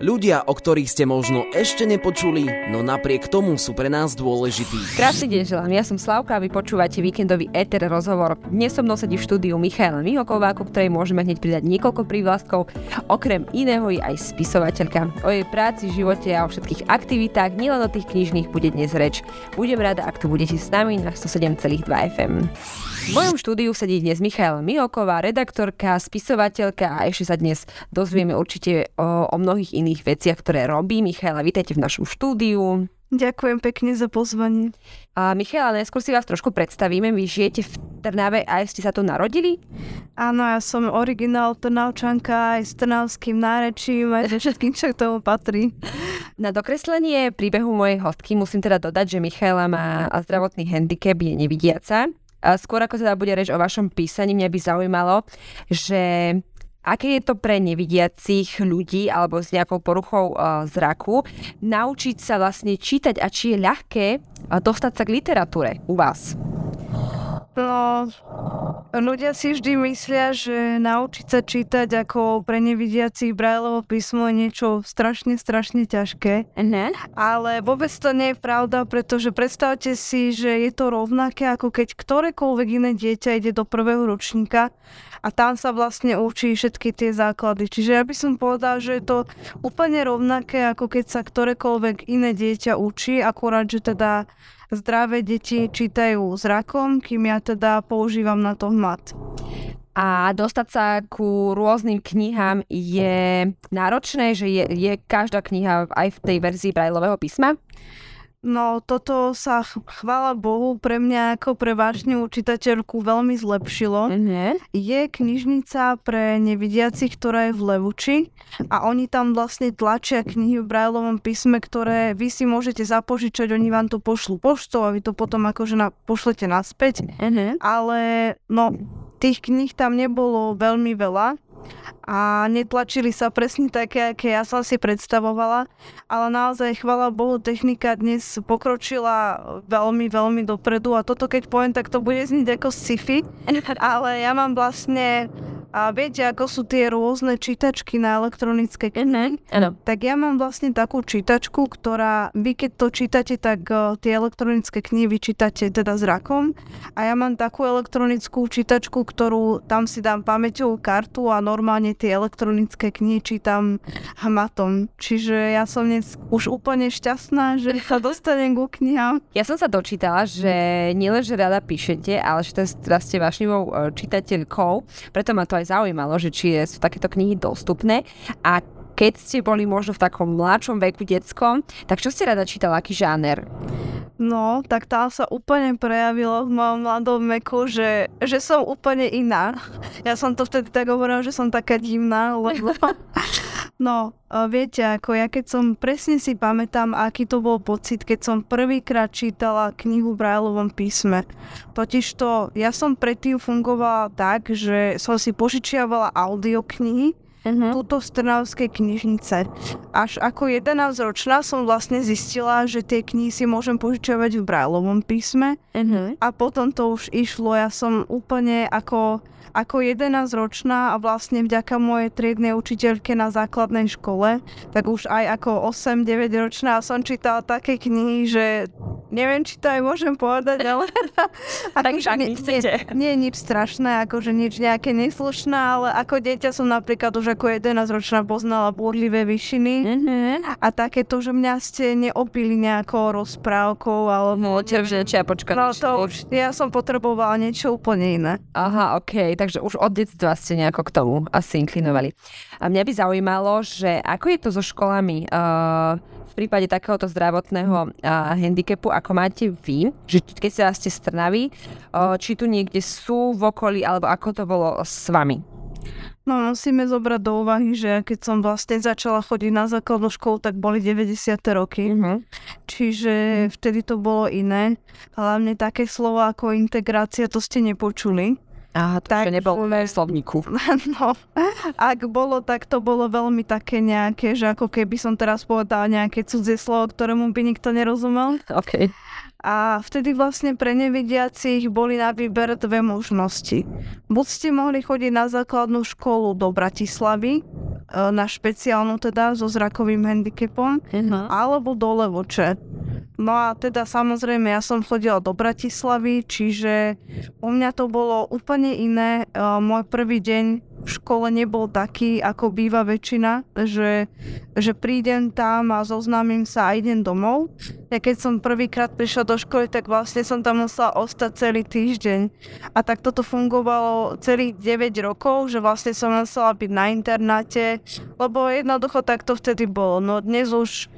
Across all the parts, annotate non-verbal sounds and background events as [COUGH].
Ľudia, o ktorých ste možno ešte nepočuli, no napriek tomu sú pre nás dôležití. Krásny deň želám, ja som Slavka a vy počúvate víkendový ETER rozhovor. Dnes som mnou sedí v štúdiu Michaela Mihoková, ku ktorej môžeme hneď pridať niekoľko prívlastkov. Okrem iného je aj spisovateľka. O jej práci, živote a o všetkých aktivitách, nielen o tých knižných, bude dnes reč. Budem rada, ak tu budete s nami na 107,2 FM. V mojom štúdiu sedí dnes Michaela Mihoková, redaktorka, spisovateľka a ešte sa dnes dozvieme určite o, o mnohých iných veciach, ktoré robí. Michaela, vítajte v našom štúdiu. Ďakujem pekne za pozvanie. A Michaela, neskôr si vás trošku predstavíme. Vy žijete v Trnave a ste sa tu narodili? Áno, ja som originál Trnavčanka aj s trnavským nárečím, aj so všetkým, čo k tomu patrí. Na dokreslenie príbehu mojej hostky musím teda dodať, že Michaela má zdravotný handicap, je nevidiaca a skôr ako teda bude reč o vašom písaní, mňa by zaujímalo, že aké je to pre nevidiacich ľudí alebo s nejakou poruchou uh, zraku naučiť sa vlastne čítať a či je ľahké uh, dostať sa k literatúre u vás? No, ľudia si vždy myslia, že naučiť sa čítať ako pre nevidiacich Braillevo písmo je niečo strašne, strašne ťažké. Uh-huh. Ale vôbec to nie je pravda, pretože predstavte si, že je to rovnaké, ako keď ktorékoľvek iné dieťa ide do prvého ročníka a tam sa vlastne učí všetky tie základy. Čiže ja by som povedal, že je to úplne rovnaké, ako keď sa ktorékoľvek iné dieťa učí, akurát, že teda zdravé deti čítajú zrakom, kým ja teda používam na to hmat. A dostať sa ku rôznym knihám je náročné, že je, je každá kniha aj v tej verzii Brajlového písma? No toto sa, chvála Bohu, pre mňa ako pre vážnu čitateľku veľmi zlepšilo. Uh-huh. Je knižnica pre nevidiacich, ktorá je v Levuči a oni tam vlastne tlačia knihy v Brajlovom písme, ktoré vy si môžete zapožičať, oni vám to pošlu poštou a vy to potom akože na, pošlete naspäť. Uh-huh. Ale no, tých kníh tam nebolo veľmi veľa a netlačili sa presne také, aké ja som si predstavovala, ale naozaj, chvala Bohu, technika dnes pokročila veľmi, veľmi dopredu a toto keď poviem, tak to bude zniť ako sci-fi, [LAUGHS] ale ja mám vlastne a viete, ako sú tie rôzne čítačky na elektronické knihy? Áno. Tak ja mám vlastne takú čítačku, ktorá, vy keď to čítate, tak uh, tie elektronické knihy vyčítate teda zrakom. A ja mám takú elektronickú čítačku, ktorú tam si dám pamäťovú kartu a normálne tie elektronické knihy čítam hmatom. Čiže ja som dnes už úplne šťastná, že sa dostanem ku knihám. Ja som sa dočítala, že nielen, že rada píšete, ale že teraz ste vášnivou čitateľkou, preto ma to aj zaujímalo, že či sú takéto knihy dostupné a keď ste boli možno v takom mladšom veku detskom, tak čo ste rada čítala, aký žáner? No, tak tam sa úplne prejavilo v mojom mladom veku, že, že som úplne iná. Ja som to vtedy tak hovorila, že som taká divná, lebo... [LAUGHS] No, viete, ako ja keď som presne si pamätám, aký to bol pocit, keď som prvýkrát čítala knihu v Brajlovom písme. Totižto ja som predtým fungovala tak, že som si požičiavala audioknihy, uh-huh. túto z Trnavskej knižnice. Až ako 11 ročná som vlastne zistila, že tie knihy si môžem požičiavať v Brajlovom písme uh-huh. a potom to už išlo. Ja som úplne ako ako 11 ročná a vlastne vďaka mojej triednej učiteľke na základnej škole, tak už aj ako 8-9 ročná som čítala také knihy, že neviem, či to aj môžem povedať, ale... [LAUGHS] tak už nie, nie, nie, nič strašné, akože nič nejaké neslušné, ale ako dieťa som napríklad už ako 11 ročná poznala búrlivé vyšiny uh-huh. a takéto, že mňa ste neopili nejakou rozprávkou, alebo... No, tebe, či ja počkať. No to ja som potrebovala niečo úplne iné. Aha, okay takže už od detstva ste nejako k tomu asi inklinovali. A mňa by zaujímalo, že ako je to so školami uh, v prípade takéhoto zdravotného uh, handicapu, ako máte vy, že keď sa ste strnaví, uh, či tu niekde sú v okolí, alebo ako to bolo s vami? No musíme zobrať do úvahy, že keď som vlastne začala chodiť na základnú školu, tak boli 90. roky. Uh-huh. Čiže vtedy to bolo iné. Hlavne také slovo ako integrácia, to ste nepočuli. Aha, to tak, nebolo v slovníku. [LAUGHS] No, ak bolo, tak to bolo veľmi také nejaké, že ako keby som teraz povedala nejaké cudzie slovo, ktorému by nikto nerozumel. [LAUGHS] OK. A vtedy vlastne pre nevidiacich boli na výber dve možnosti. Buď ste mohli chodiť na základnú školu do Bratislavy, e, na špeciálnu teda so zrakovým handicapom, uh-huh. alebo do Levoče. No a teda samozrejme ja som chodila do Bratislavy, čiže u mňa to bolo úplne iné. Môj prvý deň v škole nebol taký, ako býva väčšina, že, že prídem tam a zoznámim sa a idem domov. Ja keď som prvýkrát prišla do školy, tak vlastne som tam musela ostať celý týždeň. A tak toto fungovalo celých 9 rokov, že vlastne som musela byť na internáte, lebo jednoducho tak to vtedy bolo. No dnes už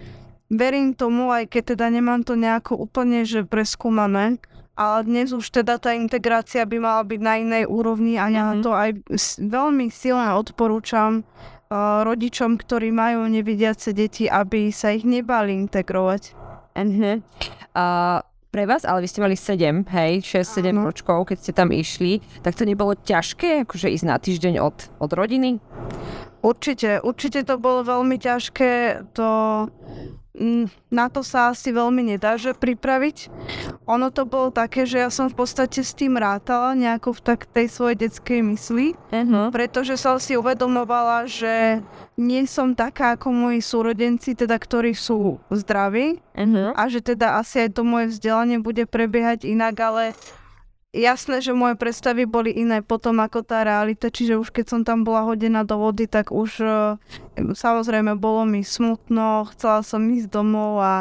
verím tomu, aj keď teda nemám to nejako úplne že preskúmané, ale dnes už teda tá integrácia by mala byť na inej úrovni a ja mm-hmm. to aj veľmi silne odporúčam uh, rodičom, ktorí majú nevidiace deti, aby sa ich nebali integrovať. Uh-huh. Uh, pre vás, ale vy ste mali 7, hej, 6-7 ročkov, keď ste tam išli, tak to nebolo ťažké, akože ísť na týždeň od, od rodiny? Určite, určite to bolo veľmi ťažké, to na to sa asi veľmi nedá, že pripraviť. Ono to bolo také, že ja som v podstate s tým rátala nejako v tak tej svojej detskej mysli, uh-huh. pretože som si uvedomovala, že nie som taká ako moji súrodenci, teda ktorí sú zdraví uh-huh. a že teda asi aj to moje vzdelanie bude prebiehať inak, ale jasné, že moje predstavy boli iné potom ako tá realita, čiže už keď som tam bola hodená do vody, tak už uh, samozrejme bolo mi smutno, chcela som ísť domov a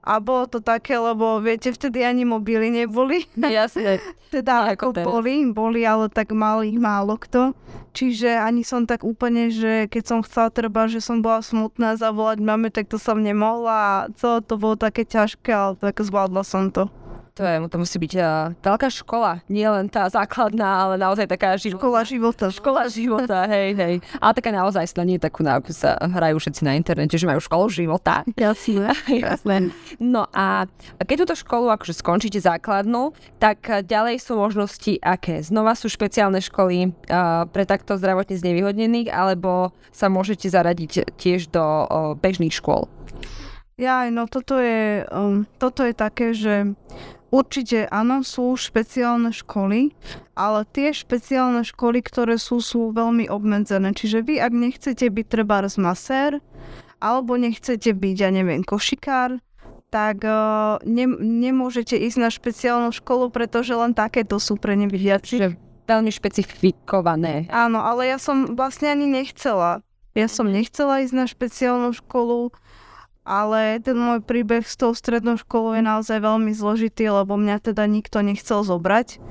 a bolo to také, lebo viete, vtedy ani mobily neboli. [LAUGHS] Jasne. teda ako, ako boli, boli, ale tak mal ich málo kto. Čiže ani som tak úplne, že keď som chcela treba, že som bola smutná zavolať mame, tak to som nemohla a celé to bolo také ťažké, ale tak zvládla som to. To, je, to musí byť uh, veľká škola, nie len tá základná, ale naozaj taká života. Škola života. Škola života, hej, hej. Ale taká naozaj nie takú, na, sa hrajú všetci na internete, že majú školu života. Jasné, [LAUGHS] jasné. No a keď túto školu akože skončíte základnú, tak ďalej sú možnosti aké? Znova sú špeciálne školy uh, pre takto zdravotne znevýhodnených, alebo sa môžete zaradiť tiež do uh, bežných škôl? Ja, no toto je, um, toto je také, že Určite áno, sú špeciálne školy, ale tie špeciálne školy, ktoré sú, sú veľmi obmedzené. Čiže vy, ak nechcete byť treba masér, alebo nechcete byť, ja neviem, košikár, tak uh, ne, nemôžete ísť na špeciálnu školu, pretože len takéto sú pre nevidiacich. Čiže veľmi špecifikované. Áno, ale ja som vlastne ani nechcela. Ja som nechcela ísť na špeciálnu školu, ale ten môj príbeh s tou strednou školou je naozaj veľmi zložitý, lebo mňa teda nikto nechcel zobrať.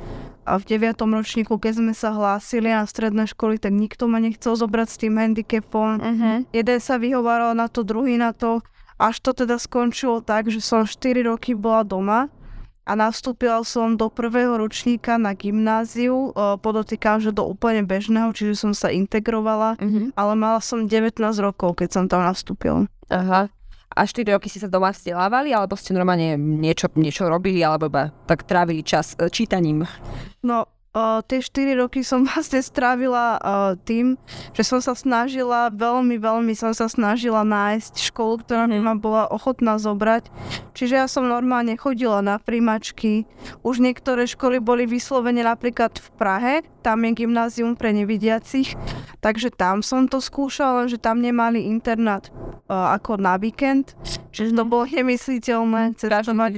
A v 9. ročníku, keď sme sa hlásili na stredné školy, tak nikto ma nechcel zobrať s tým handicapom. Uh-huh. Jeden sa vyhovaral na to, druhý na to. Až to teda skončilo tak, že som 4 roky bola doma a nastúpila som do prvého ročníka na gymnáziu. Podotýkam, že do úplne bežného, čiže som sa integrovala, uh-huh. ale mala som 19 rokov, keď som tam nastúpila. Aha a 4 roky ste sa doma vzdelávali, alebo ste normálne niečo, niečo robili, alebo iba tak trávili čas e, čítaním? No, Uh, tie 4 roky som [LAUGHS] vlastne strávila uh, tým, že som sa snažila, veľmi, veľmi som sa snažila nájsť školu, ktorá mi ma bola ochotná zobrať. Čiže ja som normálne chodila na príjmačky. Už niektoré školy boli vyslovene napríklad v Prahe, tam je gymnázium pre nevidiacich, takže tam som to skúšala, že tam nemali internát uh, ako na víkend, čiže to bolo nemysliteľné cestovať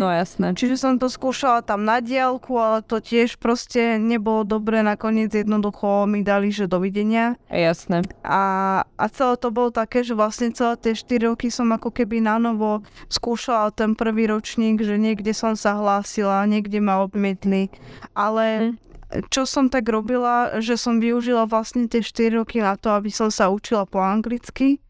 No jasné. Čiže som to skúšala tam na diálku, ale to tiež proste nebolo dobre, nakoniec jednoducho mi dali, že dovidenia. Jasné. A, a celé to bolo také, že vlastne celé tie 4 roky som ako keby na novo skúšala ten prvý ročník, že niekde som sa hlásila, niekde ma odmietli, ale hm čo som tak robila, že som využila vlastne tie 4 roky na to, aby som sa učila po anglicky.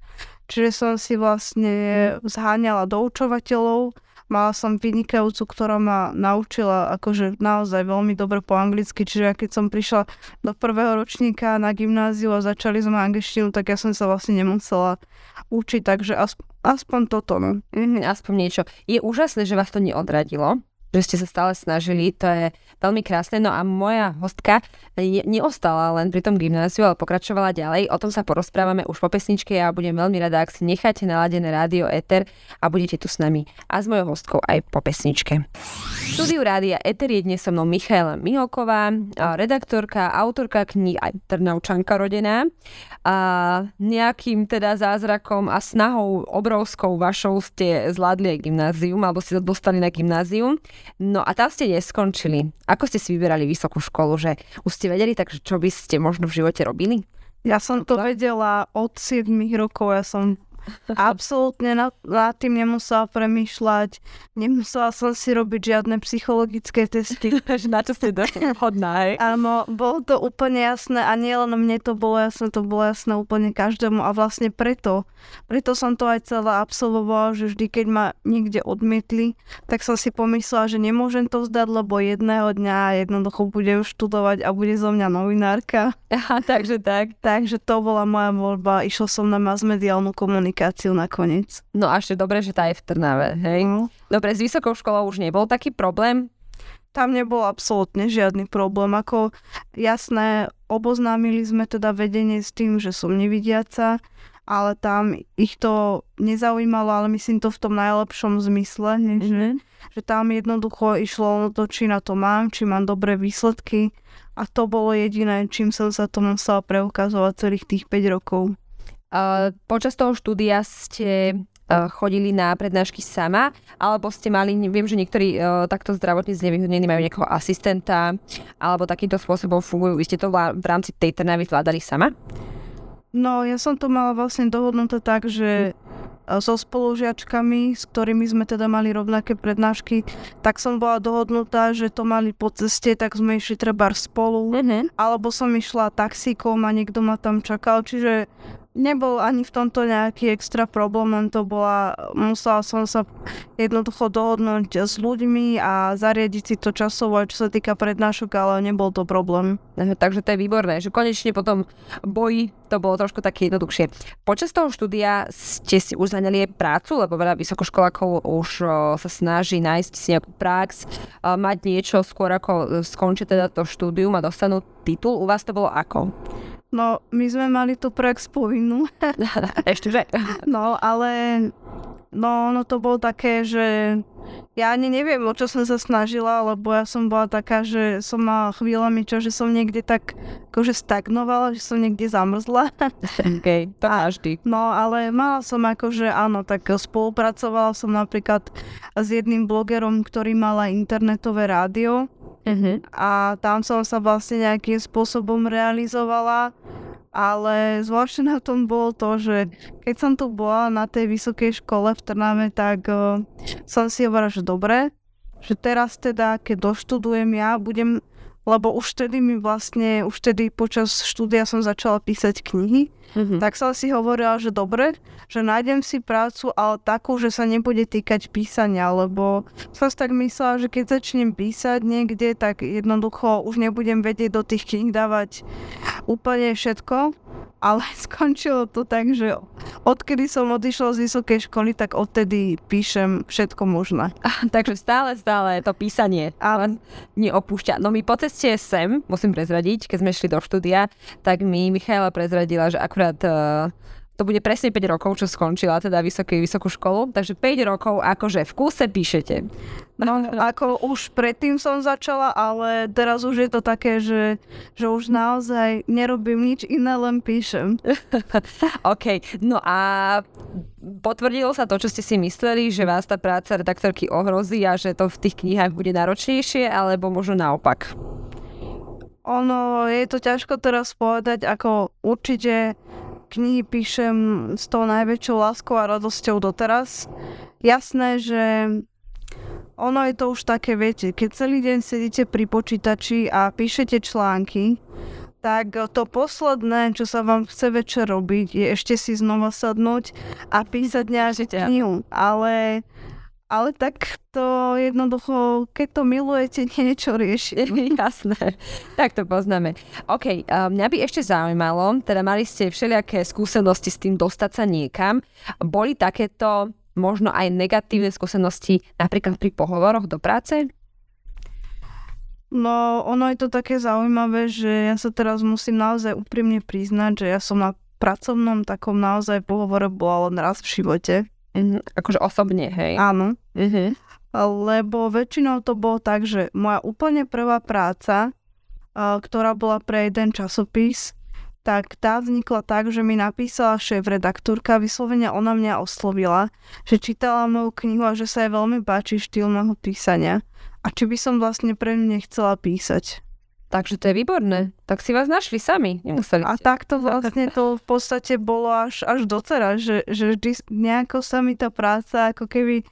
Čiže som si vlastne hm. zháňala doučovateľov, Mala som vynikajúcu, ktorá ma naučila akože naozaj veľmi dobre po anglicky, čiže keď som prišla do prvého ročníka na gymnáziu a začali sme angličtinu, tak ja som sa vlastne nemusela učiť, takže aspoň, aspoň toto. No. Mm, aspoň niečo. Je úžasné, že vás to neodradilo, že ste sa stále snažili, to je veľmi krásne. No a moja hostka ne, neostala len pri tom gymnáziu, ale pokračovala ďalej. O tom sa porozprávame už po pesničke a ja budem veľmi rada, ak si necháte naladené rádio Eter a budete tu s nami a s mojou hostkou aj po pesničke. V štúdiu rádia Eter je dnes so mnou Michaela Miholková, redaktorka, autorka kníh aj Trnaučanka rodená. A nejakým teda zázrakom a snahou obrovskou vašou ste zvládli aj gymnázium, alebo ste dostali na gymnázium. No a tam ste neskončili. Ako ste si vyberali vysokú školu, že už ste vedeli, takže čo by ste možno v živote robili? Ja som to vedela od 7 rokov, ja som Absolútne nad, nad tým nemusela premýšľať, nemusela som si robiť žiadne psychologické testy. [LAUGHS] na čo ste hodná, hej? Áno, bolo to úplne jasné a nie len mne to bolo jasné, to bolo jasné úplne každému a vlastne preto, preto som to aj celé absolvovala, že vždy, keď ma niekde odmietli, tak som si pomyslela, že nemôžem to vzdať, lebo jedného dňa jednoducho budem študovať a bude zo mňa novinárka. Aha, takže tak. Takže to bola moja voľba. Išla som na masmediálnu komunikáciu komunikáciu nakoniec. No a ešte dobre, že tá je v Trnave, hej? Mm. Dobre, s vysokou školou už nebol taký problém? Tam nebol absolútne žiadny problém. Ako jasné, oboznámili sme teda vedenie s tým, že som nevidiaca, ale tam ich to nezaujímalo, ale myslím to v tom najlepšom zmysle, mm-hmm. že, že tam jednoducho išlo o to, či na to mám, či mám dobré výsledky a to bolo jediné, čím som sa to musela preukazovať celých tých 5 rokov. Uh, počas toho štúdia ste uh, chodili na prednášky sama, alebo ste mali, viem, že niektorí uh, takto zdravotne znevýhodnení majú nejakého asistenta, alebo takýmto spôsobom fungujú. Vy ste to v rámci tej Trnavy zvládali sama? No, ja som to mala vlastne dohodnuté tak, že so spolužiačkami, s ktorými sme teda mali rovnaké prednášky, tak som bola dohodnutá, že to mali po ceste, tak sme išli treba spolu, mm-hmm. alebo som išla taxíkom a niekto ma tam čakal, čiže nebol ani v tomto nejaký extra problém, len to bola, musela som sa jednoducho dohodnúť s ľuďmi a zariadiť si to časovo, čo sa týka prednášok, ale nebol to problém. Takže to je výborné, že konečne potom boji to bolo trošku také jednoduchšie. Počas toho štúdia ste si už zaňali prácu, lebo veľa vysokoškolákov už sa snaží nájsť si nejakú prax, mať niečo skôr ako skončí teda to štúdium a dostanú titul. U vás to bolo ako? No, my sme mali tú prax povinnú. [LAUGHS] Ešte že? [LAUGHS] No, ale no, no to bolo také, že ja ani neviem, o čo som sa snažila, lebo ja som bola taká, že som mala chvíľami čo, že som niekde tak akože stagnovala, že som niekde zamrzla. [LAUGHS] OK, to máš ty. No, ale mala som akože, áno, tak spolupracovala som napríklad s jedným blogerom, ktorý mala internetové rádio Uh-huh. A tam som sa vlastne nejakým spôsobom realizovala, ale zvláštne na tom bolo to, že keď som tu bola na tej vysokej škole v Trnave, tak uh, som si hovorila, že dobre, že teraz teda, keď doštudujem ja, budem lebo už vtedy mi vlastne, už vtedy počas štúdia som začala písať knihy, mm-hmm. tak som si hovorila, že dobre, že nájdem si prácu, ale takú, že sa nebude týkať písania, lebo som si tak myslela, že keď začnem písať niekde, tak jednoducho už nebudem vedieť do tých kníh dávať úplne všetko ale [LAUGHS] skončilo to tak, že odkedy som odišla z vysokej školy, tak odtedy píšem všetko možné. [LAUGHS] Takže stále, stále to písanie ale neopúšťa. No my po ceste sem, musím prezradiť, keď sme šli do štúdia, tak mi Michaela prezradila, že akurát uh, to bude presne 5 rokov, čo skončila teda vysoký, vysokú školu, takže 5 rokov akože v kúse píšete. No, ako už predtým som začala, ale teraz už je to také, že, že už naozaj nerobím nič iné, len píšem. [LAUGHS] OK, no a potvrdilo sa to, čo ste si mysleli, že vás tá práca redaktorky ohrozí a že to v tých knihách bude náročnejšie, alebo možno naopak? Ono, je to ťažko teraz povedať, ako určite knihy píšem s tou najväčšou láskou a radosťou doteraz. Jasné, že ono je to už také, viete, keď celý deň sedíte pri počítači a píšete články, tak to posledné, čo sa vám chce večer robiť, je ešte si znova sadnúť a písať nejakú knihu. Ale ale tak to jednoducho, keď to milujete, [LAUGHS] niečo rieši. [LAUGHS] Jasné, tak to poznáme. OK, mňa by ešte zaujímalo, teda mali ste všelijaké skúsenosti s tým dostať sa niekam. Boli takéto možno aj negatívne skúsenosti napríklad pri pohovoroch do práce? No, ono je to také zaujímavé, že ja sa teraz musím naozaj úprimne priznať, že ja som na pracovnom takom naozaj pohovore bola len raz v živote. Mm, akože osobne, hej? Áno. Uh-huh. Lebo väčšinou to bolo tak, že moja úplne prvá práca, ktorá bola pre jeden časopis, tak tá vznikla tak, že mi napísala šéf-redaktúrka, vyslovene ona mňa oslovila, že čítala moju knihu a že sa jej veľmi páči štýl môjho písania a či by som vlastne pre mňa nechcela písať. Takže to je výborné. Tak si vás našli sami, nemuseli A takto vlastne to v podstate bolo až, až doteraz, že, že vždy nejako sa mi tá práca ako keby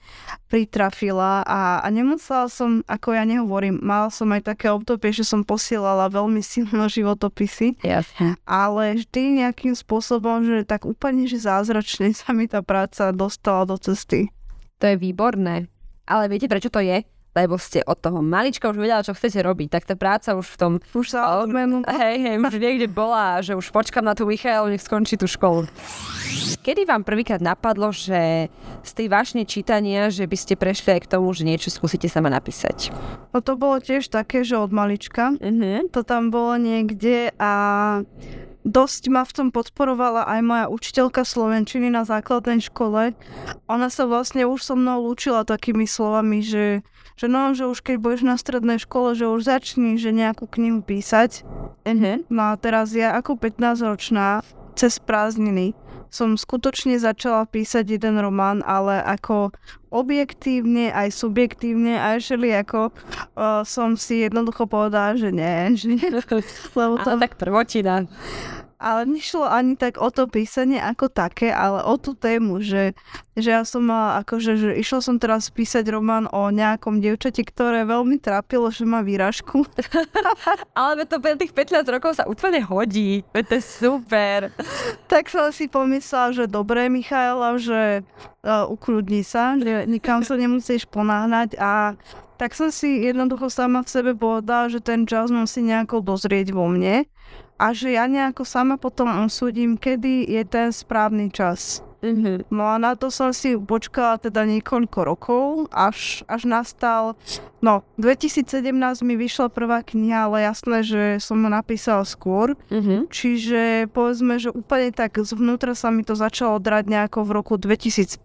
pritrafila a, a nemusela som, ako ja nehovorím, mala som aj také obdobie, že som posielala veľmi silno [LAUGHS] životopisy, Jasne. ale vždy nejakým spôsobom, že tak úplne, že zázračne sa mi tá práca dostala do cesty. To je výborné. Ale viete, prečo to je? Lebo ste od toho malička už vedela, čo chcete robiť, tak tá práca už v tom... Už sa oh, Hej, hej, už niekde bola, že už počkam na tú Michailu, nech skončí tú školu. Kedy vám prvýkrát napadlo, že z tej vášne čítania, že by ste prešli aj k tomu, že niečo skúsite sama napísať? No to bolo tiež také, že od malička. Uh-huh. To tam bolo niekde a dosť ma v tom podporovala aj moja učiteľka Slovenčiny na základnej škole. Ona sa vlastne už so mnou lúčila takými slovami, že že no, že už keď budeš na strednej škole, že už začni, že nejakú knihu písať. Uh-huh. No a teraz ja ako 15-ročná cez prázdniny som skutočne začala písať jeden román, ale ako objektívne, aj subjektívne, aj ako uh, som si jednoducho povedala, že nie. Že, [LAUGHS] lebo to... Ale tak prvotina ale nešlo ani tak o to písanie ako také, ale o tú tému, že, že ja som mala akože, že išla som teraz písať román o nejakom dievčati, ktoré veľmi trápilo, že má výražku. [LAUGHS] ale to tých 15 rokov sa úplne hodí, to je super. tak som si pomyslela, že dobre, Michaela, že uh, ukludni sa, že nikam sa nemusíš ponáhľať a tak som si jednoducho sama v sebe povedala, že ten čas musí nejako dozrieť vo mne a že ja nejako sama potom súdim, kedy je ten správny čas. Mm-hmm. No a na to som si počkala teda niekoľko rokov, až, až nastal, no 2017 mi vyšla prvá kniha, ale jasné, že som ho napísala skôr, mm-hmm. čiže povedzme, že úplne tak zvnútra sa mi to začalo drať nejako v roku 2015,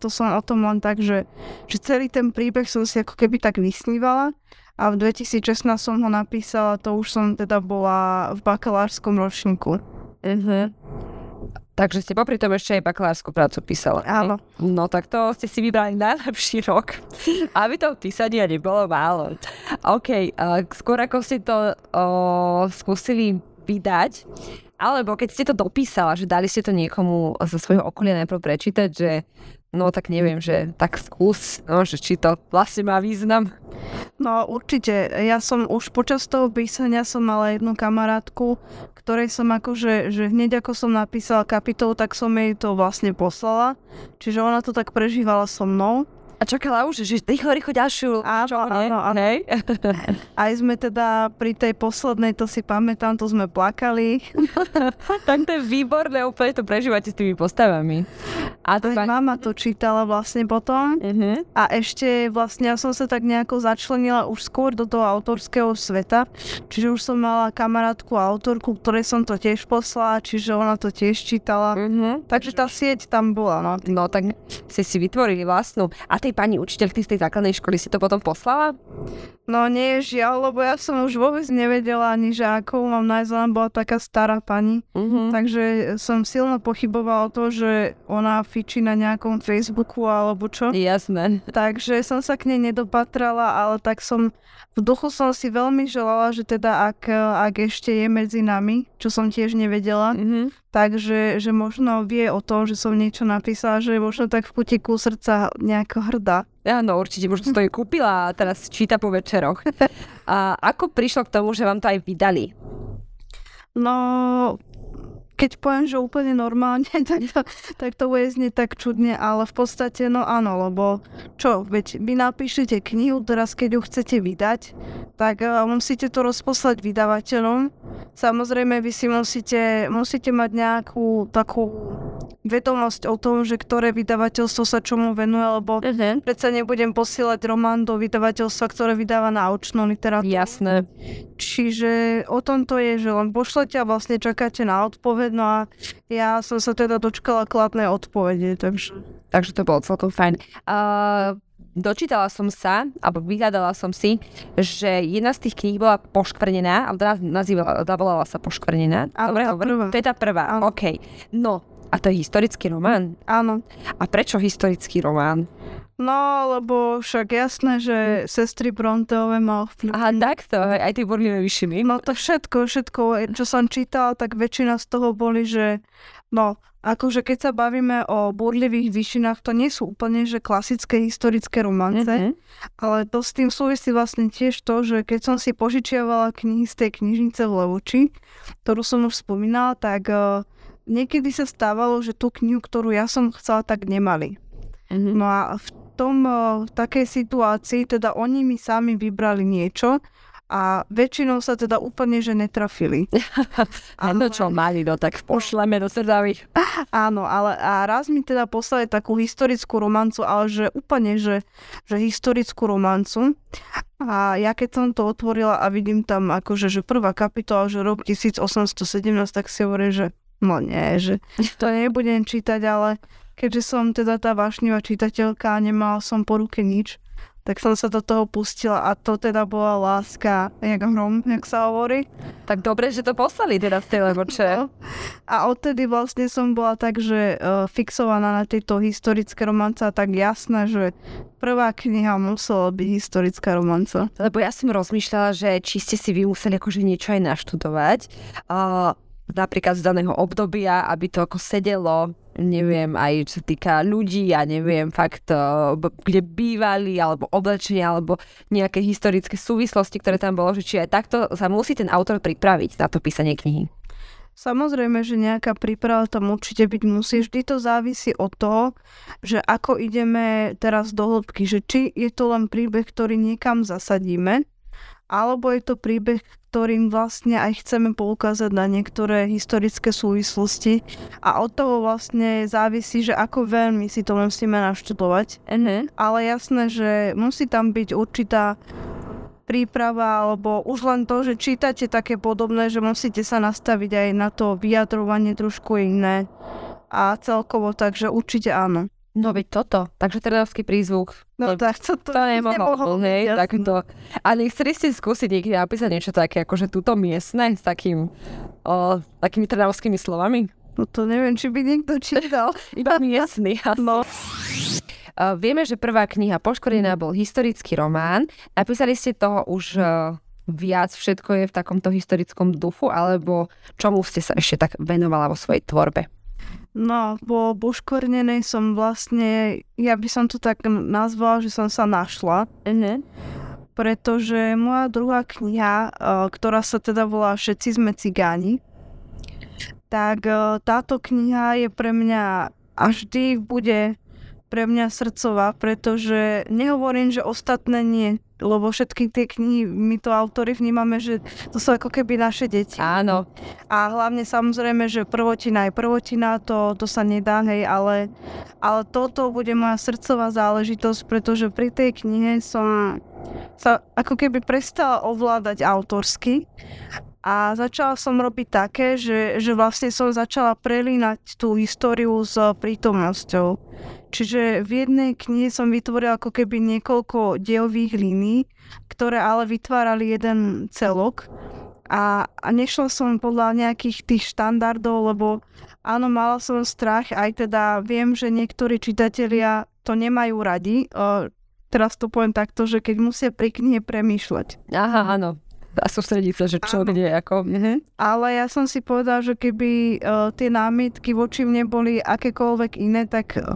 to som o tom len tak, že, že celý ten príbeh som si ako keby tak vysnívala a v 2016 som ho napísala, to už som teda bola v bakalárskom ročníku. Uh-huh. Takže ste popri tom ešte aj bakalárskú prácu písala. Áno. No tak to ste si vybrali najlepší rok, [LAUGHS] aby to písania nebolo málo. OK, uh, skôr ako ste to uh, skúsili vydať, alebo keď ste to dopísala, že dali ste to niekomu zo svojho okolia najprv prečítať, že no tak neviem, že tak skús, no, že či to vlastne má význam. No určite, ja som už počas toho písania som mala jednu kamarátku, ktorej som akože, že hneď ako som napísala kapitolu, tak som jej to vlastne poslala. Čiže ona to tak prežívala so mnou. A čakala už, že rýchlo, rýchlo ďalšiu. Áno, áno, áno. [LAUGHS] Aj sme teda pri tej poslednej, to si pamätám, to sme plakali. [LAUGHS] tak to je výborné, úplne to prežívate s tými postavami. A to Aj mama to čítala vlastne potom. Uh-huh. A ešte vlastne ja som sa tak nejako začlenila už skôr do toho autorského sveta. Čiže už som mala kamarátku a autorku, ktorej som to tiež poslala, čiže ona to tiež čítala. Uh-huh. Takže tá sieť tam bola. No, no tak ste si vytvorili vlastnú. A tej pani učiteľky z tej základnej školy si to potom poslala? No nie, žiaľ, lebo ja som už vôbec nevedela ani, že ako mám nájsť, bola taká stará pani. Uh-huh. Takže som silno pochybovala o to, že ona fičí na nejakom Facebooku alebo čo. Jasné. Takže som sa k nej nedopatrala, ale tak som v duchu som si veľmi želala, že teda ak, ak ešte je medzi nami, čo som tiež nevedela, mm-hmm. takže že možno vie o tom, že som niečo napísala, že možno tak v kutiku srdca nejako hrdá. Áno, určite, možno to ju kúpila a teraz číta po večeroch. A ako prišlo k tomu, že vám to aj vydali? No, keď poviem, že úplne normálne, [LAUGHS] tak to, tak to bude znieť tak čudne, ale v podstate no áno, lebo čo, veď vy napíšete knihu, teraz keď ju chcete vydať, tak uh, musíte to rozposlať vydavateľom. Samozrejme, vy si musíte, musíte mať nejakú takú vedomosť o tom, že ktoré vydavateľstvo sa čomu venuje, lebo Uh-huh. predsa nebudem posielať román do vydavateľstva, ktoré vydáva naučnú literatúru. Jasné. Čiže o tom to je, že len pošlete a vlastne čakáte na odpoveď, no a ja som sa teda dočkala kladnej odpovede, takže... Takže to bolo celkom fajn. Uh, dočítala som sa, alebo vyhľadala som si, že jedna z tých kníh bola poškvrnená, alebo teda nazývala, volala sa poškvrnená. Áno, Dobre, tá prvá. To je tá prvá, Áno. OK. No, a to je historický román? Áno. A prečo historický román? No, lebo však jasné, že sestry Bronteové ma ovplyvnili. Aha, takto, aj tie burlivé vyšiny. No to všetko, všetko, čo som čítala, tak väčšina z toho boli, že no, akože keď sa bavíme o burlivých výšinách, to nie sú úplne, že klasické historické romance, Mhm. ale to s tým súvisí vlastne tiež to, že keď som si požičiavala knihy z tej knižnice v Levoči, ktorú som už spomínala, tak uh, niekedy sa stávalo, že tú knihu, ktorú ja som chcela, tak nemali. Mhm. No a v tom uh, v takej situácii, teda oni mi sami vybrali niečo a väčšinou sa teda úplne, že netrafili. [LAUGHS] A no čo mali, no tak pošleme do Srdavy. [LAUGHS] Áno, ale a raz mi teda poslali takú historickú romancu, ale že úplne, že, že historickú romancu. A ja keď som to otvorila a vidím tam akože, že prvá kapitola, že rok 1817, tak si hovorím, že no nie, že to nebudem čítať, ale keďže som teda tá vášnivá čitateľka a nemala som po ruke nič, tak som sa do toho pustila a to teda bola láska, jak hrom, jak sa hovorí. Tak dobre, že to poslali teda v tej Levoče. No. A odtedy vlastne som bola tak, že uh, fixovaná na tieto historické romance a tak jasné, že prvá kniha musela byť historická romanca. Lebo ja som rozmýšľala, že či ste si vy museli akože niečo aj naštudovať. Uh, napríklad z daného obdobia, aby to ako sedelo, neviem, aj čo sa týka ľudí, ja neviem, fakt, b- kde bývali, alebo oblečenia, alebo nejaké historické súvislosti, ktoré tam bolo, že či aj takto sa musí ten autor pripraviť na to písanie knihy. Samozrejme, že nejaká príprava tam určite byť musí. Vždy to závisí od toho, že ako ideme teraz do hĺbky, že či je to len príbeh, ktorý niekam zasadíme, alebo je to príbeh, ktorým vlastne aj chceme poukázať na niektoré historické súvislosti a od toho vlastne závisí, že ako veľmi si to musíme naštudovať. Uh-huh. Ale jasné, že musí tam byť určitá príprava, alebo už len to, že čítate také podobné, že musíte sa nastaviť aj na to vyjadrovanie trošku iné a celkovo, takže určite áno. No veď toto. Takže trnavský prízvuk. No To- tak to, to, To nemohol, hej, jasné. tak to. A nechceli ste skúsiť niekde napísať niečo také, akože túto miestne, s takým, o, takými trnavskými slovami? No to neviem, či by niekto čítal. [LAUGHS] Iba miestny. [LAUGHS] asi. No, Uh, vieme, že prvá kniha Poškodená bol historický román. Napísali ste toho už uh, viac, všetko je v takomto historickom duchu, alebo čomu ste sa ešte tak venovala vo svojej tvorbe? No po Buškornenej som vlastne, ja by som to tak nazvala, že som sa našla, Uh-huh. pretože moja druhá kniha, eh, ktorá sa teda volá Všetci sme cigáni, tak eh, táto kniha je pre mňa a vždy bude pre mňa srdcová, pretože nehovorím, že ostatné nie, lebo všetky tie knihy, my to autory vnímame, že to sú ako keby naše deti. Áno. A hlavne samozrejme, že prvotina je prvotina, to, to sa nedá, hej, ale, ale toto bude moja srdcová záležitosť, pretože pri tej knihe som sa ako keby prestala ovládať autorsky a začala som robiť také, že, že vlastne som začala prelínať tú históriu s prítomnosťou. Čiže v jednej knihe som vytvorila ako keby niekoľko dielových línií, ktoré ale vytvárali jeden celok a, a nešla som podľa nejakých tých štandardov, lebo áno, mala som strach, aj teda viem, že niektorí čitatelia to nemajú radi. O, teraz to poviem takto, že keď musia pri knihe premýšľať. Aha, áno. A sústrediť sa, že čo, Áno. kde, ako. Uh-huh. Ale ja som si povedala, že keby uh, tie námietky voči mne boli akékoľvek iné, tak uh,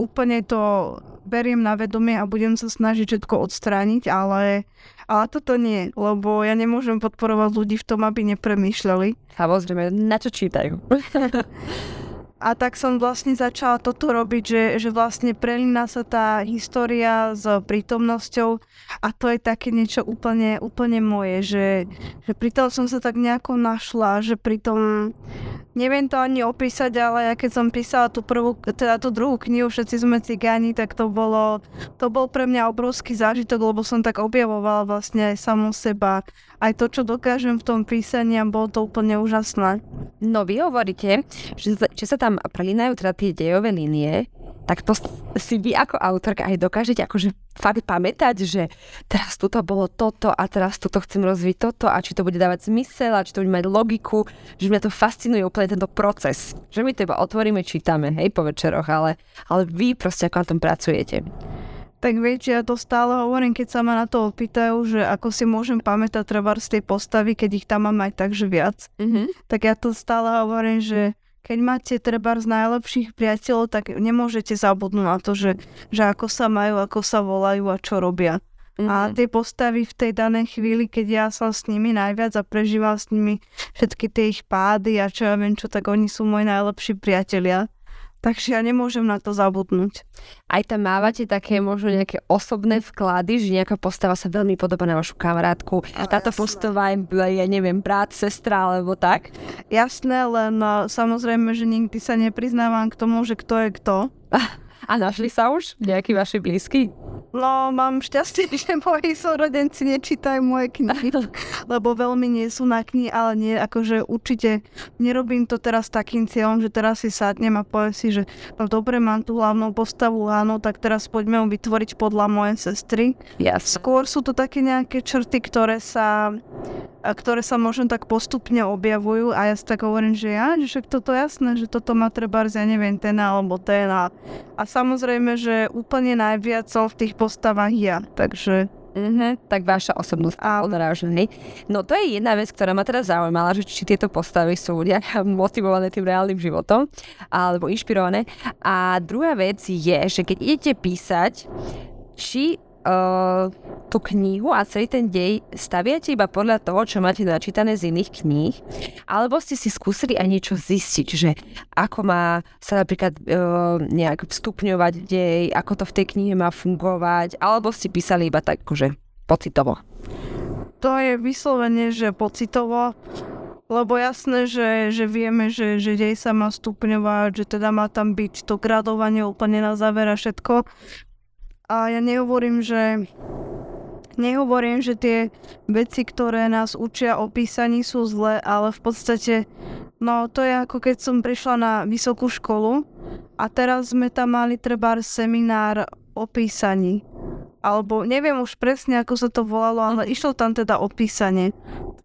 úplne to beriem na vedomie a budem sa snažiť všetko odstrániť, ale, ale toto nie, lebo ja nemôžem podporovať ľudí v tom, aby nepremýšľali. Samozrejme, na čo čítajú? [LAUGHS] a tak som vlastne začala toto robiť, že, že vlastne prelína sa tá história s prítomnosťou a to je také niečo úplne, úplne moje, že, že pri tom som sa tak nejako našla, že pri tom neviem to ani opísať, ale ja keď som písala tú prvú, teda tú druhú knihu Všetci sme cigáni, tak to bolo, to bol pre mňa obrovský zážitok, lebo som tak objavovala vlastne aj samú seba, aj to, čo dokážem v tom písaní a bolo to úplne úžasné. No vy hovoríte, že, že sa tam prelínajú teda tie dejové linie, tak to si vy ako autorka aj dokážete akože fakt pamätať, že teraz tuto bolo toto a teraz tuto chcem rozviť toto a či to bude dávať zmysel a či to bude mať logiku, že mňa to fascinuje úplne tento proces. Že my to iba otvoríme, čítame, hej, po večeroch, ale, ale vy proste ako na tom pracujete. Tak viete, ja to stále hovorím, keď sa ma na to opýtajú, že ako si môžem pamätať treba z tej postavy, keď ich tam mám aj tak, že viac. Mm-hmm. Tak ja to stále hovorím, že keď máte treba z najlepších priateľov, tak nemôžete zabudnúť na to, že, že ako sa majú, ako sa volajú a čo robia. Mm-hmm. A mhm. tie postavy v tej danej chvíli, keď ja som s nimi najviac a prežíval s nimi všetky tie ich pády a čo ja viem čo, tak oni sú moji najlepší priatelia. Takže ja nemôžem na to zabudnúť. Aj tam mávate také možno nejaké osobné vklady, že nejaká postava sa veľmi podobá na vašu kamarátku. A táto jasné. postava je, ja neviem, brat, sestra alebo tak? Jasné, len no, samozrejme, že nikdy sa nepriznávam k tomu, že kto je kto. [LAUGHS] A našli sa už nejakí vaši blízky? No, mám šťastie, [LAUGHS] že moji súrodenci nečítajú moje knihy, [LAUGHS] lebo veľmi nie sú na knihy, ale nie, akože určite nerobím to teraz takým cieľom, že teraz si sadnem a poviem si, že no dobre, mám tú hlavnú postavu, áno, tak teraz poďme ju vytvoriť podľa mojej sestry. Yes. Skôr sú to také nejaké črty, ktoré sa ktoré sa možno tak postupne objavujú a ja si tak hovorím, že ja, že však toto jasné, že toto má treba, ja neviem, ten alebo ten a, a samozrejme, že úplne najviac som v tých postavách ja, takže Mm-hmm, tak vaša osobnosť a odrážený. No to je jedna vec, ktorá ma teda zaujímala, že či tieto postavy sú nejak [LAUGHS] motivované tým reálnym životom alebo inšpirované. A druhá vec je, že keď idete písať, či uh, tú knihu a celý ten dej staviate iba podľa toho, čo máte načítané z iných kníh, alebo ste si skúsili aj niečo zistiť, že ako má sa napríklad uh, nejak vstupňovať dej, ako to v tej knihe má fungovať, alebo ste písali iba tak, že pocitovo. To je vyslovene, že pocitovo, lebo jasné, že, že vieme, že, že dej sa má stupňovať, že teda má tam byť to gradovanie úplne na záver a všetko. A ja nehovorím, že nehovorím, že tie veci, ktoré nás učia o písaní sú zlé, ale v podstate no to je ako keď som prišla na vysokú školu a teraz sme tam mali treba seminár o písaní alebo neviem už presne, ako sa to volalo, ale išlo tam teda opísanie.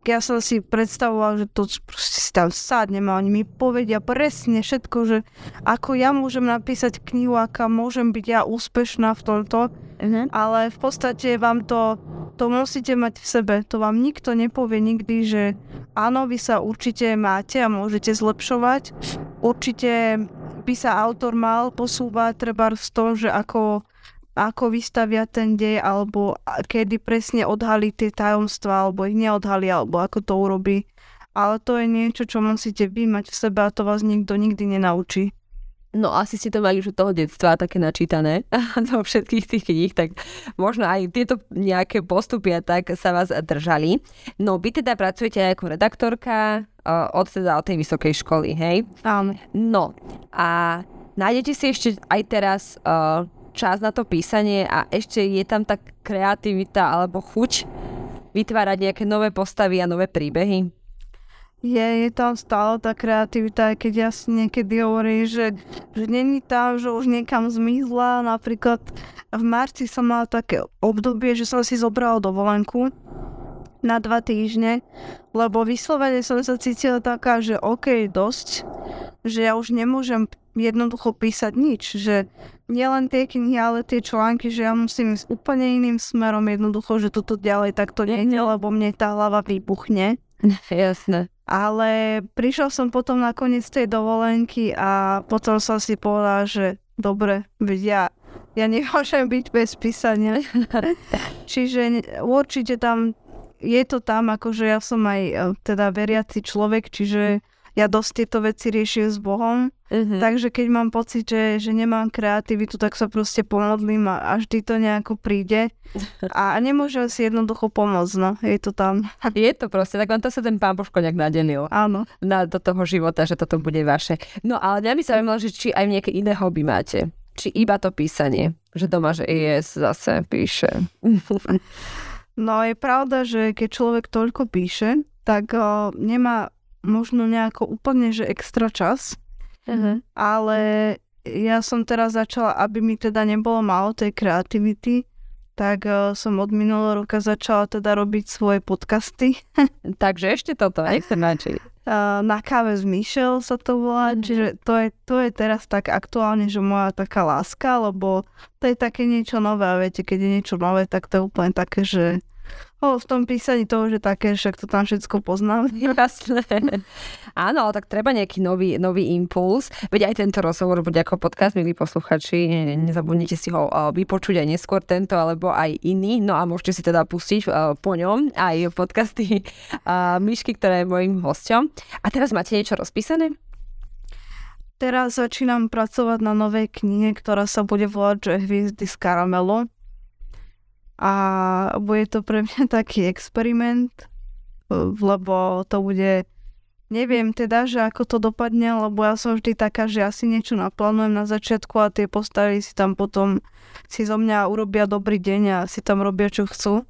Tak ja som si predstavoval, že to proste si tam sádnem a oni mi povedia presne všetko, že ako ja môžem napísať knihu, aká môžem byť ja úspešná v tomto, uh-huh. ale v podstate vám to, to musíte mať v sebe. To vám nikto nepovie nikdy, že áno, vy sa určite máte a môžete zlepšovať. Určite by sa autor mal posúvať treba z toho, že ako ako vystavia ten dej, alebo kedy presne odhalí tie tajomstvá, alebo ich neodhalí, alebo ako to urobí. Ale to je niečo, čo musíte vy mať v sebe a to vás nikto nikdy nenaučí. No asi ste to mali už od toho detstva také načítané [LAUGHS] do všetkých tých kníh, tak možno aj tieto nejaké postupy a tak sa vás držali. No vy teda pracujete aj ako redaktorka od teda od tej vysokej školy, hej? Áno. No a nájdete si ešte aj teraz uh, čas na to písanie a ešte je tam tak kreativita alebo chuť vytvárať nejaké nové postavy a nové príbehy? Je, je tam stále tá kreativita, aj keď ja si niekedy hovorím, že, že není tam, že už niekam zmizla. Napríklad v marci som mala také obdobie, že som si zobrala dovolenku na dva týždne, lebo vyslovene som sa cítila taká, že OK, dosť, že ja už nemôžem jednoducho písať nič, že nielen tie knihy, ale tie články, že ja musím ísť úplne iným smerom jednoducho, že toto ďalej takto nejde, lebo mne tá hlava vybuchne. [LAUGHS] Jasné. Ale prišiel som potom na koniec tej dovolenky a potom som si povedal, že dobre, veď ja, ja nemôžem byť bez písania. [LAUGHS] Čiže určite tam, je to tam, akože ja som aj e, teda veriaci človek, čiže ja dosť tieto veci riešim s Bohom, Mhm. takže keď mám pocit, že, že nemám kreativitu, tak sa proste pomodlím a, a vždy to nejako príde a nemôžem si jednoducho pomôcť, no, je to tam. Je to proste, tak vám to sa ten pán Božko nejak nadelil Áno. na, do toho života, že toto bude vaše. No ale mňa by sa zaujímalo, že či aj nejaké iné hobby máte. Či iba to písanie. Že doma, že yes, zase píše. [LAUGHS] No je pravda, že keď človek toľko píše, tak uh, nemá možno nejako úplne, že extra čas, Uh-huh. ale ja som teraz začala, aby mi teda nebolo málo tej kreativity, tak uh, som od minulého roka začala teda robiť svoje podcasty. [LAUGHS] Takže ešte toto, nech sa. Uh, [LAUGHS] na káve s Michelle sa to volá, Mhm. čiže to je, to je teraz tak aktuálne, že moja taká láska, lebo to je také niečo nové a viete, keď je niečo nové, tak to je úplne také, že o, v tom písaní toho, že také, však to tam všetko poznám. [LAUGHS] Jasné. Áno, tak treba nejaký nový, nový impuls. Veď aj tento rozhovor bude ako podcast, milí posluchači. Ne- Nezabudnite si ho uh, vypočuť aj neskôr tento, alebo aj iný. No a môžete si teda pustiť uh, po ňom aj podcasty uh, Myšky, ktorá je môjim hosťom. A teraz máte niečo rozpísané? Teraz začínam pracovať na novej knihe, ktorá sa bude volať, že Hviezdy z karamelu. A bude to pre mňa [LAUGHS] taký experiment, lebo to bude Neviem teda, že ako to dopadne, lebo ja som vždy taká, že asi niečo naplánujem na začiatku a tie postavy si tam potom si zo mňa urobia dobrý deň a si tam robia, čo chcú.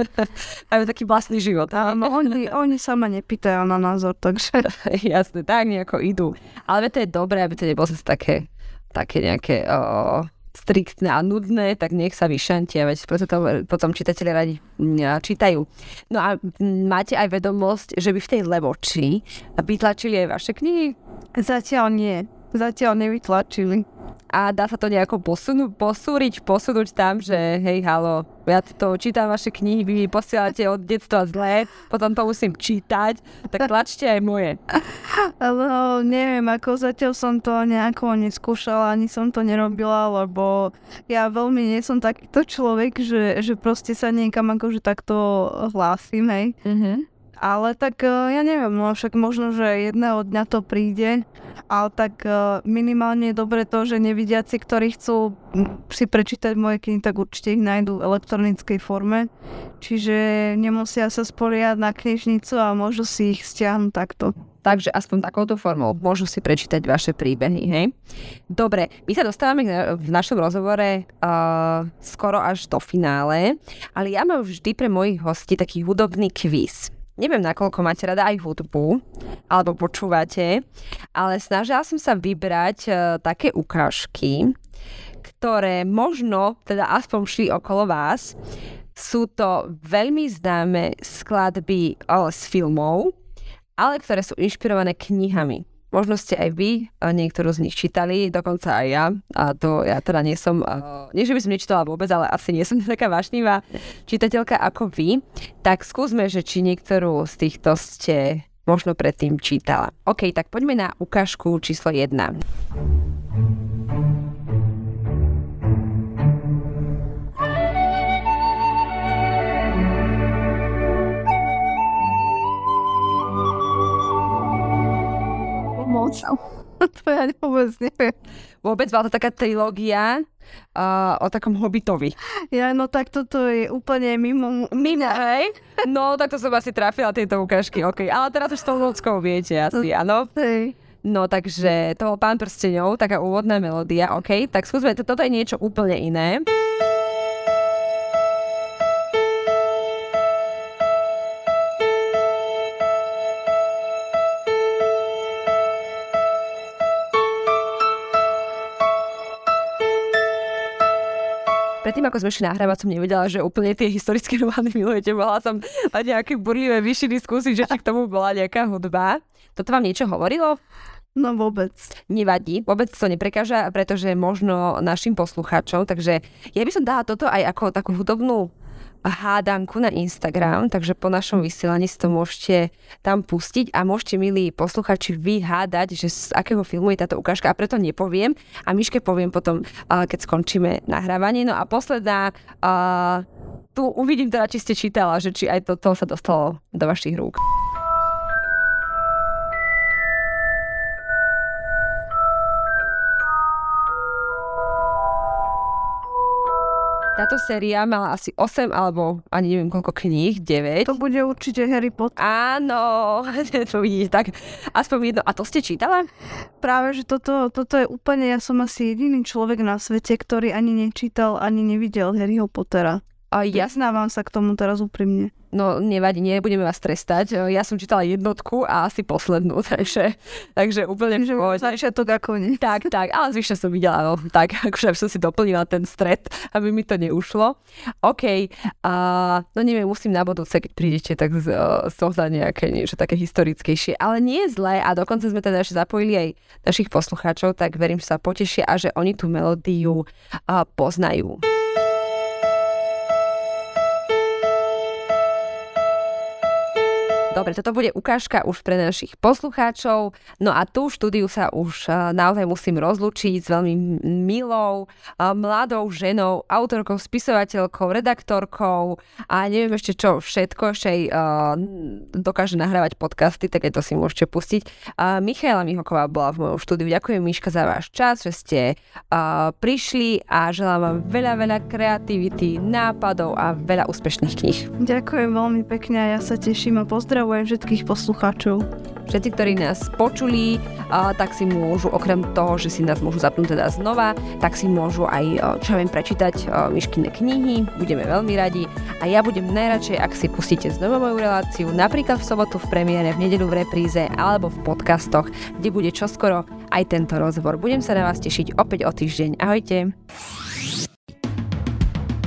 [LAUGHS] Majú taký vlastný život. Áno, oni, oni sa ma nepýtajú na názor, takže... [LAUGHS] Jasné, tak nejako idú. Ale to je dobré, aby to nebolo zase také, také nejaké o, striktné a nudné, tak nech sa vyšantia, veď preto to potom čitatelia radi mm, čítajú. No a mm, máte aj vedomosť, že by v tej Levoči vytlačili aj vaše knihy? Zatiaľ nie. Zatiaľ nevytlačili. A dá sa to nejako posunúť, posúriť, posunúť tam, že hej, halo, ja to čítam vaše knihy, vy mi posielate od detstva zlé, potom to musím čítať, tak tlačte aj moje. No, neviem, ako zatiaľ som to nejako neskúšala, ani som to nerobila, lebo ja veľmi nie som takýto človek, že, že proste sa niekam akože takto hlásim, hej. Uh-huh. Ale tak eh, ja neviem, no však možno, že jedného dňa to príde, ale tak eh, minimálne je dobre to, že nevidiaci, ktorí chcú si prečítať moje knihy, tak určite ich nájdú v elektronickej forme. Čiže nemusia sa spoliať na knižnicu a môžu si ich stiahnuť takto. Takže aspoň takouto formou môžu si prečítať vaše príbehy, hej? Dobre, my sa dostávame v našom rozhovore uh, skoro až do finále, ale ja mám vždy pre mojich hostí taký hudobný kvíz. Neviem, nakoľko máte rada aj hudbu, alebo počúvate, ale snažila som sa vybrať uh, také ukážky, ktoré možno, teda aspoň šli okolo vás. Sú to veľmi známe skladby ale z filmov, ale ktoré sú inšpirované knihami. Možno ste aj vy a niektorú z nich čítali, dokonca aj ja. A to ja teda nie som, uh, nie že by som nečítala vôbec, ale asi nie som [LAUGHS] taká vášnivá čitateľka ako vy. Tak skúsme, že či niektorú z týchto ste možno predtým čítala. OK, tak poďme na ukážku číslo 1. Moc. [LAUGHS] to ja vôbec neviem. Vôbec bola to taká trilógia uh, o takom hobitovi. Ja, no tak toto je úplne mimo... Mina, hej? [LAUGHS] No, tak to som asi trafila tieto ukážky, OK. Ale teraz už s tou ľudskou viete asi, áno? Hej. No takže to bol Pán prsteňov, taká úvodná melódia, OK? Tak skúsme, to- toto je niečo úplne iné. Predtým, ako sme šli nahrávať, som nevedela, že úplne tie historické romány milujete. Bola som mať nejaké burlivé vyšší diskusie, že či k tomu bola nejaká hudba. Toto vám niečo hovorilo? No vôbec. Nevadí, vôbec to neprekáža, pretože možno našim poslucháčom, takže ja by som dala toto aj ako takú hudobnú hádanku na Instagram, takže po našom vysielaní si to môžete tam pustiť a môžete, milí posluchači, vyhádať, že z akého filmu je táto ukážka a preto nepoviem a Miške poviem potom, keď skončíme nahrávanie. No a posledná, tu uvidím teda, či ste čítala, že či aj toto sa dostalo do vašich rúk. Táto séria mala asi 8 alebo ani neviem koľko kníh, 9. To bude určite Harry Potter. Áno, [LAUGHS] to vidíte, tak aspoň jedno. A to ste čítala? Práve, že toto, toto je úplne, ja som asi jediný človek na svete, ktorý ani nečítal, ani nevidel Harryho Pottera. A ja Priznávam sa k tomu teraz úprimne. No nevadí, nebudeme vás trestať. Ja som čítala jednotku a asi poslednú, [LAUGHS] takže, takže úplne že Začiatok ako nie. Tak, tak, ale zvyšne som videla, no, tak [LAUGHS] akože som si doplnila ten stred, aby mi to neušlo. OK, a, no neviem, musím na budúce, keď prídete, tak z, zohľať nejaké niečo také historickejšie, ale nie je zlé a dokonca sme teda ešte zapojili aj našich poslucháčov, tak verím, že sa potešia a že oni tú melódiu a, poznajú. Dobre, toto bude ukážka už pre našich poslucháčov. No a tú štúdiu sa už naozaj musím rozlučiť s veľmi milou, mladou ženou, autorkou, spisovateľkou, redaktorkou a neviem ešte čo všetko, ešte aj dokáže nahrávať podcasty, tak aj to si môžete pustiť. Michaela Mihoková bola v mojom štúdiu. Ďakujem Miška za váš čas, že ste prišli a želám vám veľa, veľa kreativity, nápadov a veľa úspešných kníh. Ďakujem veľmi pekne a ja sa teším a pozdravujem pozdravujem všetkých poslucháčov. Všetci, ktorí nás počuli, tak si môžu, okrem toho, že si nás môžu zapnúť teda znova, tak si môžu aj, čo viem, prečítať myškinné knihy, budeme veľmi radi. A ja budem najradšej, ak si pustíte znova moju reláciu, napríklad v sobotu v premiére, v nedelu v repríze alebo v podcastoch, kde bude čoskoro aj tento rozhovor. Budem sa na vás tešiť opäť o týždeň. Ahojte!